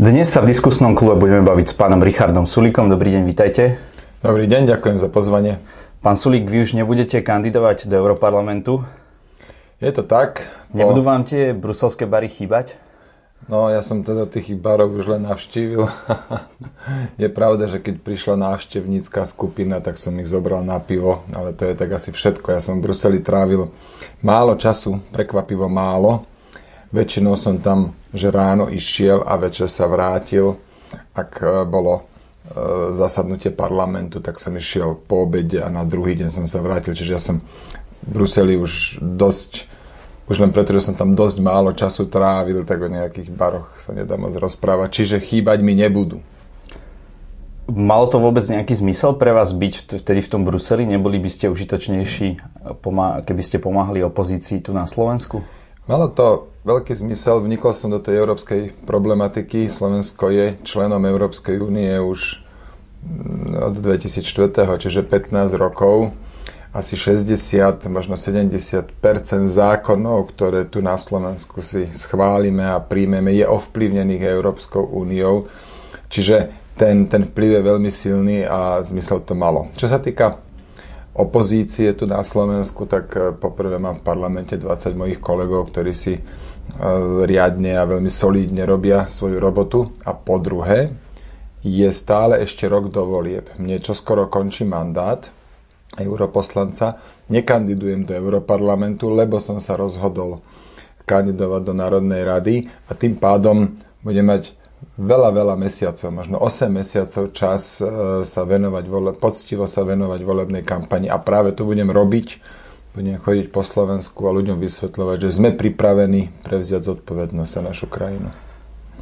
Dnes sa v diskusnom klube budeme baviť s pánom Richardom Sulíkom. Dobrý deň, vítajte. Dobrý deň, ďakujem za pozvanie. Pán Sulík, vy už nebudete kandidovať do Európarlamentu? Je to tak. Nebudú vám tie bruselské bary chýbať? No, ja som teda tých barov už len navštívil. je pravda, že keď prišla návštevnícká skupina, tak som ich zobral na pivo, ale to je tak asi všetko. Ja som v Bruseli trávil málo času, prekvapivo málo. Väčšinou som tam že ráno išiel a večer sa vrátil. Ak e, bolo e, zasadnutie parlamentu, tak som išiel po obede a na druhý deň som sa vrátil. Čiže ja som v Bruseli už dosť, už len preto, že som tam dosť málo času trávil, tak o nejakých baroch sa nedá moc rozprávať. Čiže chýbať mi nebudú. Malo to vôbec nejaký zmysel pre vás byť vtedy v tom Bruseli? Neboli by ste užitočnejší, keby ste pomáhali opozícii tu na Slovensku? Malo to veľký zmysel, vnikol som do tej európskej problematiky. Slovensko je členom Európskej únie už mm, od 2004, čiže 15 rokov. Asi 60, možno 70% zákonov, ktoré tu na Slovensku si schválime a príjmeme, je ovplyvnených Európskou úniou. Čiže ten, ten vplyv je veľmi silný a zmysel to malo. Čo sa týka opozície tu na Slovensku, tak e, poprvé mám v parlamente 20 mojich kolegov, ktorí si e, riadne a veľmi solídne robia svoju robotu. A po druhé, je stále ešte rok do volieb. Mne čo skoro končí mandát europoslanca. Nekandidujem do Europarlamentu, lebo som sa rozhodol kandidovať do Národnej rady a tým pádom budem mať veľa, veľa mesiacov, možno 8 mesiacov čas e, sa venovať, poctivo sa venovať volebnej kampani a práve to budem robiť, budem chodiť po Slovensku a ľuďom vysvetľovať, že sme pripravení prevziať zodpovednosť za našu krajinu.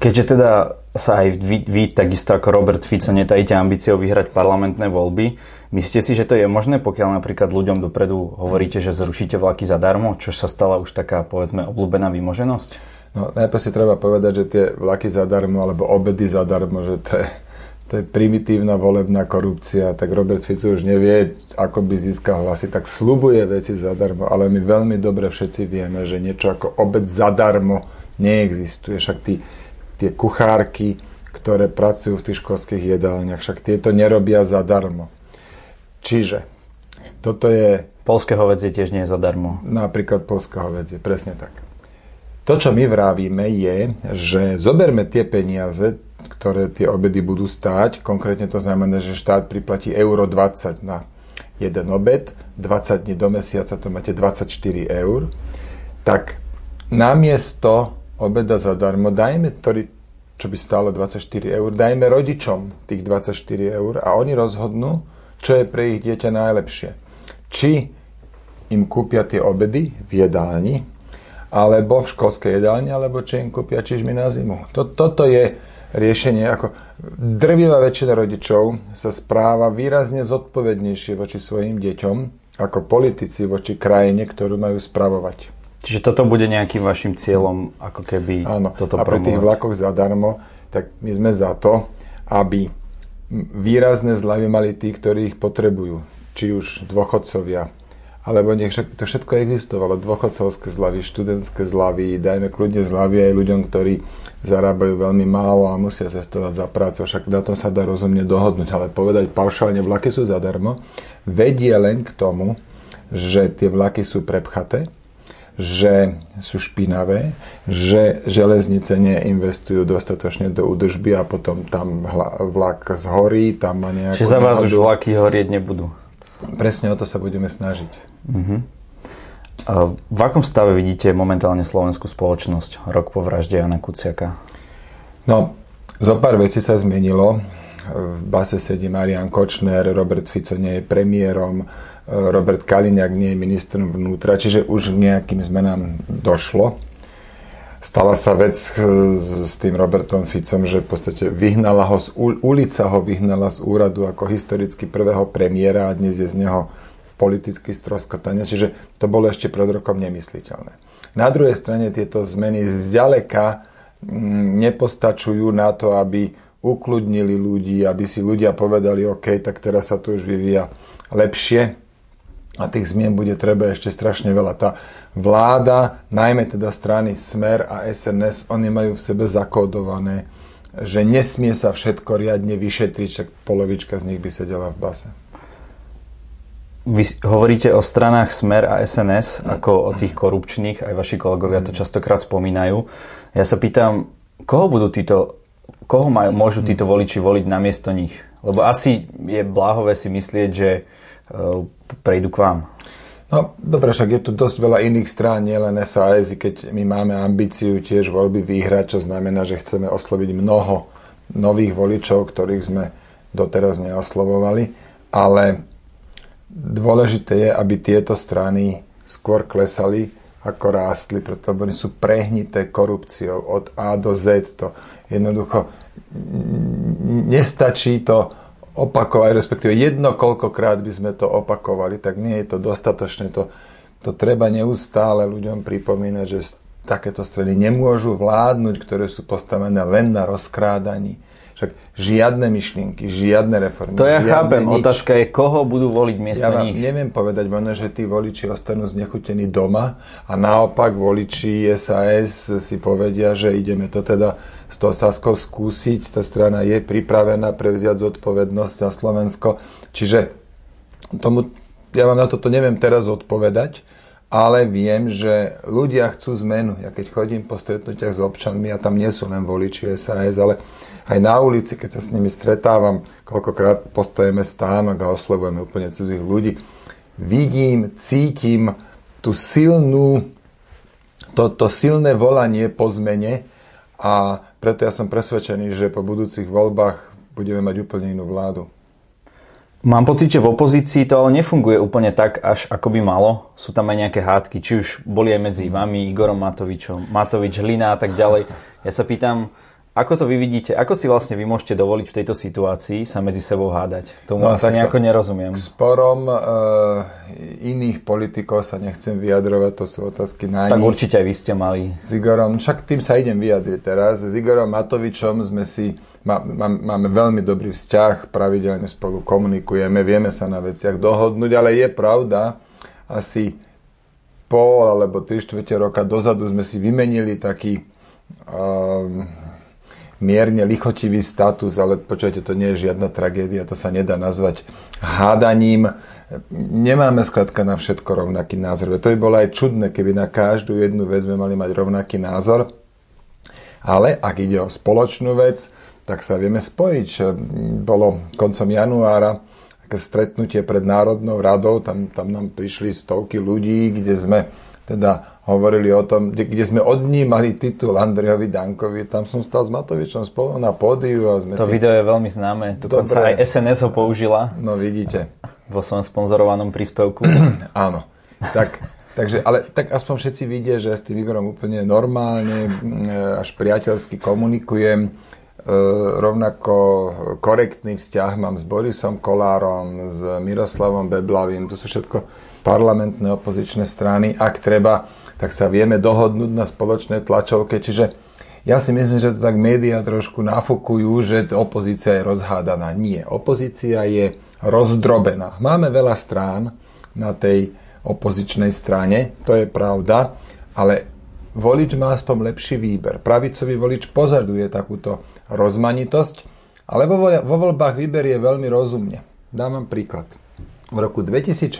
Keďže teda sa aj vy, vy takisto ako Robert Fico netajíte ambíciou vyhrať parlamentné voľby, myslíte si, že to je možné, pokiaľ napríklad ľuďom dopredu hovoríte, že zrušíte vlaky zadarmo, čo sa stala už taká, povedzme, obľúbená vymoženosť? No, najprv si treba povedať, že tie vlaky zadarmo alebo obedy zadarmo, že to je, to je primitívna volebná korupcia, tak Robert Fico už nevie, ako by získal hlasy, tak slubuje veci zadarmo, ale my veľmi dobre všetci vieme, že niečo ako obed zadarmo neexistuje. Však tí, tie kuchárky, ktoré pracujú v tých školských jedálniach, však tieto nerobia zadarmo. Čiže toto je... Polské hovedzie tiež nie je zadarmo. Napríklad polské hovedzie, presne tak. To, čo my vravíme, je, že zoberme tie peniaze, ktoré tie obedy budú stáť. Konkrétne to znamená, že štát priplatí euro 20 na jeden obed, 20 dní do mesiaca to máte 24 eur. Tak namiesto obeda zadarmo dajme, ktorý, čo by stálo 24 eur, dajme rodičom tých 24 eur a oni rozhodnú, čo je pre ich dieťa najlepšie. Či im kúpia tie obedy v jedálni, alebo v školskej jedálni, alebo či im kúpia čižmy na zimu. To, toto je riešenie, ako drvivá väčšina rodičov sa správa výrazne zodpovednejšie voči svojim deťom, ako politici voči krajine, ktorú majú spravovať. Čiže toto bude nejakým vašim cieľom, ako keby Áno. toto A pri tých vlakoch zadarmo, tak my sme za to, aby výrazné zľavy mali tí, ktorí ich potrebujú. Či už dôchodcovia, alebo nech to všetko existovalo, dôchodcovské zľavy, študentské zľavy, dajme kľudne zľavy aj ľuďom, ktorí zarábajú veľmi málo a musia cestovať za prácu, však na tom sa dá rozumne dohodnúť, ale povedať paušálne vlaky sú zadarmo, vedie len k tomu, že tie vlaky sú prepchaté, že sú špinavé, že železnice neinvestujú dostatočne do údržby a potom tam vlak zhorí, tam má nejakú... Čiže za vás už vlaky horieť nebudú? Presne o to sa budeme snažiť. Uh-huh. A v akom stave vidíte momentálne slovenskú spoločnosť rok po vražde Jana Kuciaka? No, zo pár vecí sa zmenilo. V base sedí Marian Kočner, Robert Fico nie je premiérom, Robert Kaliňák nie je ministrom vnútra, čiže už nejakým zmenám došlo stala sa vec eh, s tým Robertom Ficom, že v podstate vyhnala ho z ulica ho vyhnala z úradu ako historicky prvého premiéra a dnes je z neho politický stroskotanie, čiže to bolo ešte pred rokom nemysliteľné. Na druhej strane tieto zmeny zďaleka mm, nepostačujú na to, aby ukludnili ľudí, aby si ľudia povedali, OK, tak teraz sa to už vyvíja lepšie, a tých zmien bude treba ešte strašne veľa. Tá vláda, najmä teda strany Smer a SNS, oni majú v sebe zakódované že nesmie sa všetko riadne vyšetriť, však polovička z nich by sedela v base. Vy hovoríte o stranách Smer a SNS ako o tých korupčných, aj vaši kolegovia to častokrát spomínajú. Ja sa pýtam, koho budú títo, koho majú, môžu títo voliči voliť namiesto nich? Lebo asi je bláhové si myslieť, že uh, prejdú k vám. No, dobre, však je tu dosť veľa iných strán, nielen SAS, keď my máme ambíciu tiež voľby vyhrať, čo znamená, že chceme osloviť mnoho nových voličov, ktorých sme doteraz neoslovovali, ale Dôležité je, aby tieto strany skôr klesali, ako rástli, pretože oni sú prehnité korupciou od A do Z. To jednoducho nestačí to opakovať, respektíve jedno koľkokrát by sme to opakovali, tak nie je to dostatočné. To, to treba neustále ľuďom pripomínať, že takéto strany nemôžu vládnuť, ktoré sú postavené len na rozkrádaní však žiadne myšlienky, žiadne reformy. To ja chápem. Nič. Otázka je, koho budú voliť miesto ja nich. neviem povedať, možno, že tí voliči ostanú znechutení doma a naopak voliči SAS si povedia, že ideme to teda s tou Saskou skúsiť. Tá strana je pripravená prevziať zodpovednosť za Slovensko. Čiže tomu, ja vám na toto neviem teraz odpovedať, ale viem, že ľudia chcú zmenu. Ja keď chodím po stretnutiach s občanmi, a tam nie sú len voliči SAS, ale aj na ulici, keď sa s nimi stretávam, koľkokrát postojeme stánok a oslovujeme úplne cudzích ľudí, vidím, cítim tú silnú, to, to silné volanie po zmene a preto ja som presvedčený, že po budúcich voľbách budeme mať úplne inú vládu. Mám pocit, že v opozícii to ale nefunguje úplne tak, až ako by malo. Sú tam aj nejaké hádky, či už boli aj medzi vami, Igorom Matovičom, Matovič, Hlina a tak ďalej. Ja sa pýtam, ako to vy vidíte? Ako si vlastne vy môžete dovoliť v tejto situácii sa medzi sebou hádať? Tomu no, sa nejako nerozumiem. K sporom e, iných politikov sa nechcem vyjadrovať, to sú otázky na nich. Tak určite aj vy ste mali. S Igorom, však tým sa idem vyjadriť teraz. S Igorom Matovičom sme si, má, má, máme veľmi dobrý vzťah, pravidelne spolu komunikujeme, vieme sa na veciach dohodnúť, ale je pravda, asi pol alebo tri štvrte roka dozadu sme si vymenili taký um, mierne lichotivý status, ale počujete, to nie je žiadna tragédia, to sa nedá nazvať hádaním. Nemáme skladka na všetko rovnaký názor. To by bolo aj čudné, keby na každú jednu vec sme mali mať rovnaký názor. Ale ak ide o spoločnú vec, tak sa vieme spojiť. Bolo koncom januára také stretnutie pred Národnou radou, tam, tam nám prišli stovky ľudí, kde sme teda hovorili o tom, kde, kde sme odnímali titul Andrejovi Dankovi. Tam som stal s Matovičom spolu na pódiu. A sme to si... video je veľmi známe. Dokonca aj SNS ho použila. No vidíte. Vo svojom sponzorovanom príspevku. Áno. Tak, takže, ale tak aspoň všetci vidia, že s tým Igorom úplne normálne, až priateľsky komunikujem. E, rovnako korektný vzťah mám s Borisom Kolárom, s Miroslavom Beblavým. To sú všetko parlamentné opozičné strany, ak treba, tak sa vieme dohodnúť na spoločnej tlačovke. Čiže ja si myslím, že to tak médiá trošku nafukujú, že opozícia je rozhádaná. Nie, opozícia je rozdrobená. Máme veľa strán na tej opozičnej strane, to je pravda, ale volič má aspoň lepší výber. Pravicový volič pozaduje takúto rozmanitosť, ale vo, vo voľbách vyberie veľmi rozumne. Dám vám príklad v roku 2016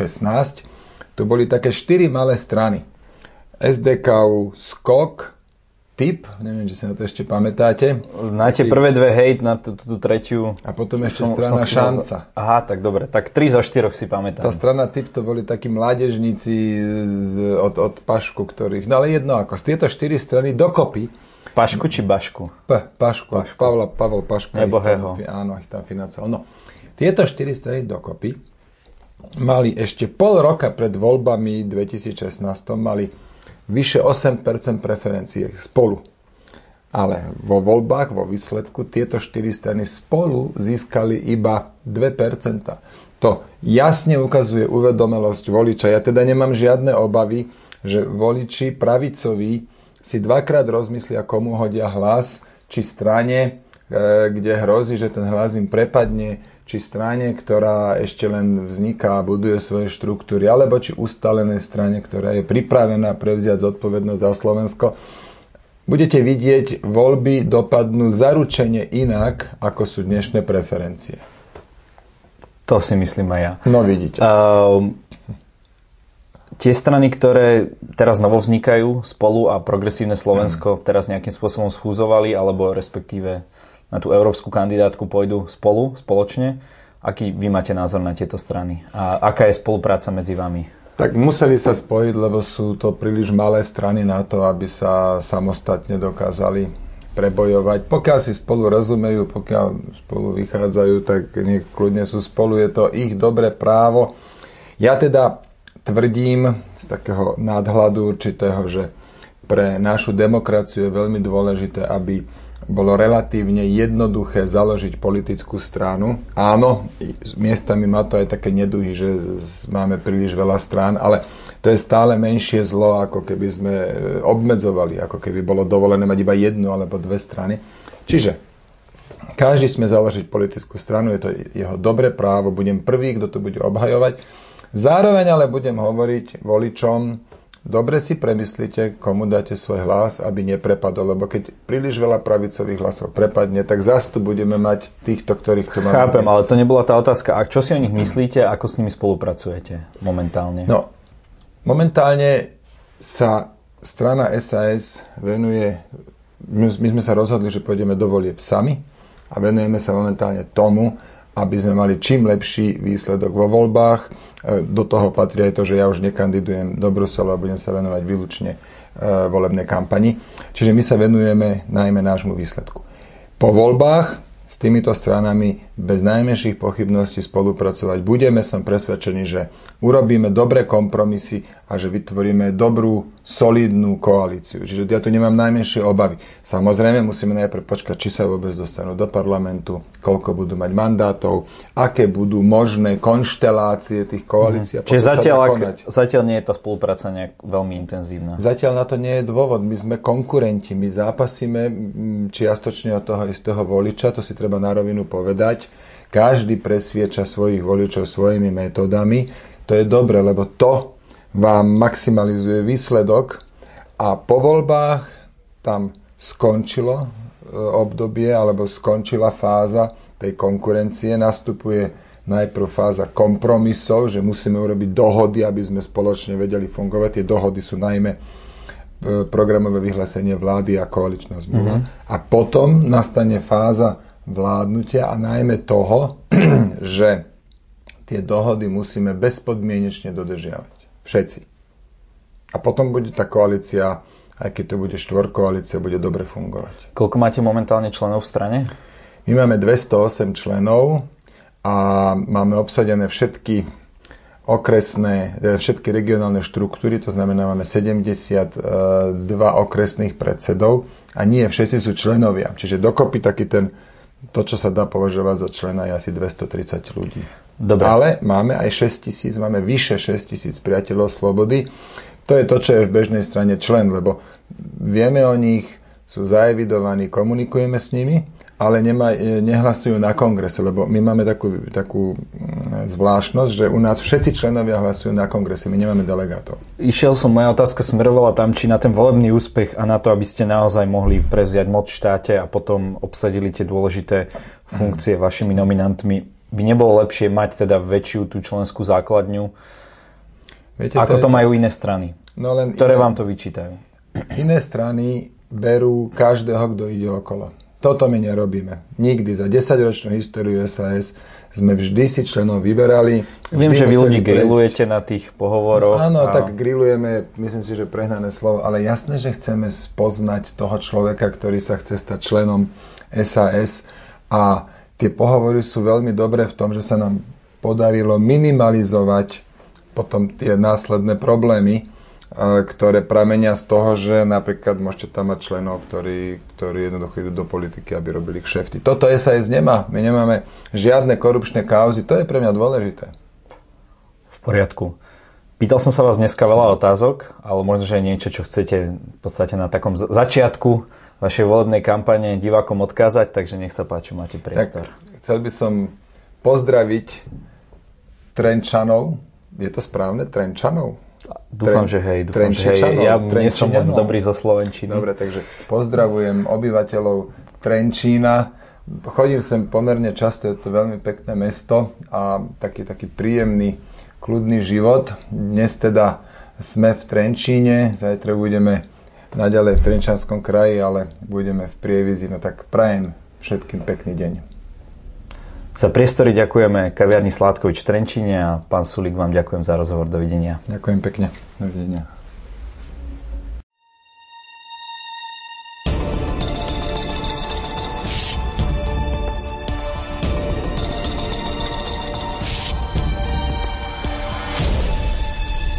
tu boli také štyri malé strany. SDKU Skok, typ, neviem, či si na to ešte pamätáte. Máte prvé dve hejt na tú, tú, tú tretiu. A potom ešte som, strana som Šanca. Aha, tak dobre, tak tri zo štyroch si pamätám. Tá strana typ to boli takí mládežníci z, od, od Pašku, ktorých, no ale jedno ako, z tieto štyri strany dokopy. Pašku či Bašku? P, Pašku, Pašku. Pavla, Pavel Pašku. Nebo tam, Áno, ich tam financoval. No, tieto štyri strany dokopy mali ešte pol roka pred voľbami 2016 mali vyše 8% preferencie spolu. Ale vo voľbách, vo výsledku, tieto štyri strany spolu získali iba 2%. To jasne ukazuje uvedomelosť voliča. Ja teda nemám žiadne obavy, že voliči pravicoví si dvakrát rozmyslia, komu hodia hlas, či strane, e, kde hrozí, že ten hlas im prepadne, či strane, ktorá ešte len vzniká a buduje svoje štruktúry, alebo či ustalenej strane, ktorá je pripravená prevziať zodpovednosť za Slovensko. budete vidieť, voľby dopadnú zaručene inak, ako sú dnešné preferencie. To si myslím aj ja. No vidíte. Uh, tie strany, ktoré teraz novo vznikajú, spolu a progresívne Slovensko, mm. teraz nejakým spôsobom schúzovali, alebo respektíve na tú európsku kandidátku pôjdu spolu, spoločne. Aký vy máte názor na tieto strany? A aká je spolupráca medzi vami? Tak museli sa spojiť, lebo sú to príliš malé strany na to, aby sa samostatne dokázali prebojovať. Pokiaľ si spolu rozumejú, pokiaľ spolu vychádzajú, tak nech kľudne sú spolu. Je to ich dobré právo. Ja teda tvrdím z takého nadhľadu určitého, že pre našu demokraciu je veľmi dôležité, aby bolo relatívne jednoduché založiť politickú stranu. Áno, miestami má to aj také neduhy, že máme príliš veľa strán, ale to je stále menšie zlo, ako keby sme e, obmedzovali, ako keby bolo dovolené mať iba jednu alebo dve strany. Čiže každý sme založiť politickú stranu, je to jeho dobré právo, budem prvý, kto to bude obhajovať. Zároveň ale budem hovoriť voličom, Dobre si premyslite, komu dáte svoj hlas, aby neprepadol, lebo keď príliš veľa pravicových hlasov prepadne, tak zase tu budeme mať týchto, ktorých tu máme. Chápem, dnes. ale to nebola tá otázka. A čo si o nich myslíte, ako s nimi spolupracujete momentálne? No, momentálne sa strana SAS venuje, my, my sme sa rozhodli, že pôjdeme do volieb sami a venujeme sa momentálne tomu, aby sme mali čím lepší výsledok vo voľbách do toho patrí aj to, že ja už nekandidujem do Bruselu a budem sa venovať výlučne e, volebnej kampani. Čiže my sa venujeme najmä nášmu výsledku. Po voľbách s týmito stranami bez najmenších pochybností spolupracovať budeme. Som presvedčený, že urobíme dobré kompromisy a že vytvoríme dobrú, solidnú koalíciu. Čiže ja tu nemám najmenšie obavy. Samozrejme, musíme najprv počkať, či sa vôbec dostanú do parlamentu, koľko budú mať mandátov, aké budú možné konštelácie tých koalícií. Mhm. Čiže zatiaľ, ak, zatiaľ nie je tá spolupráca nejak veľmi intenzívna. Zatiaľ na to nie je dôvod. My sme konkurenti, my zápasíme čiastočne od toho istého voliča, to si treba na rovinu povedať. Každý presvieča svojich voličov svojimi metódami. To je dobre, lebo to vám maximalizuje výsledok a po voľbách tam skončilo e, obdobie alebo skončila fáza tej konkurencie, nastupuje najprv fáza kompromisov, že musíme urobiť dohody, aby sme spoločne vedeli fungovať. Tie dohody sú najmä e, programové vyhlásenie vlády a koaličná zmluva. Mm-hmm. A potom nastane fáza vládnutia a najmä toho, že tie dohody musíme bezpodmienečne dodržiavať. Všetci. A potom bude tá koalícia, aj keď to bude štvorkoalícia, bude dobre fungovať. Koľko máte momentálne členov v strane? My máme 208 členov a máme obsadené všetky okresné, e, všetky regionálne štruktúry, to znamená, máme 72 okresných predsedov a nie všetci sú členovia. Čiže dokopy taký ten, to, čo sa dá považovať za člena, je asi 230 ľudí. Dobre. Ale máme aj 6 tisíc, máme vyše 6 tisíc priateľov slobody. To je to, čo je v bežnej strane člen, lebo vieme o nich, sú zaevidovaní, komunikujeme s nimi, ale nemá, e, nehlasujú na kongrese, lebo my máme takú, takú mm, zvláštnosť, že u nás všetci členovia hlasujú na kongrese, my nemáme delegátov. Išiel som, moja otázka smerovala tam, či na ten volebný úspech a na to, aby ste naozaj mohli prevziať moc v štáte a potom obsadili tie dôležité funkcie hmm. vašimi nominantmi by nebolo lepšie mať teda väčšiu tú členskú základňu, Viete, ako to, to majú iné strany, no len ktoré iné, vám to vyčítajú. Iné strany berú každého, kto ide okolo. Toto my nerobíme. Nikdy za 10-ročnú históriu SAS sme vždy si členov vyberali. Viem, že vy ľudí grillujete na tých pohovoroch. No, áno, a... tak grillujeme, myslím si, že prehnané slovo, ale jasné, že chceme spoznať toho človeka, ktorý sa chce stať členom SAS a tie pohovory sú veľmi dobré v tom, že sa nám podarilo minimalizovať potom tie následné problémy, ktoré pramenia z toho, že napríklad môžete tam mať členov, ktorí, ktorí jednoducho idú do politiky, aby robili kšefty. Toto SAS nemá. My nemáme žiadne korupčné kauzy. To je pre mňa dôležité. V poriadku. Pýtal som sa vás dneska veľa otázok, ale možno, že niečo, čo chcete v podstate na takom začiatku vašej volebnej kampane divákom odkázať, takže nech sa páči, máte priestor. Tak, chcel by som pozdraviť Trenčanov. Je to správne? Trenčanov? Dúfam, že hej. Dúfam, že hej. Ja nie som moc dobrý zo Slovenčiny. Dobre, takže pozdravujem obyvateľov Trenčína. Chodím sem pomerne často, je to veľmi pekné mesto a taký, taký príjemný, kľudný život. Dnes teda sme v Trenčíne, zajtra budeme naďalej v Trenčanskom kraji, ale budeme v Prievizi. No tak prajem všetkým pekný deň. Za priestory ďakujeme kaviarni Sládkovič Trenčine a pán Sulik vám ďakujem za rozhovor. Dovidenia. Ďakujem pekne. Dovidenia.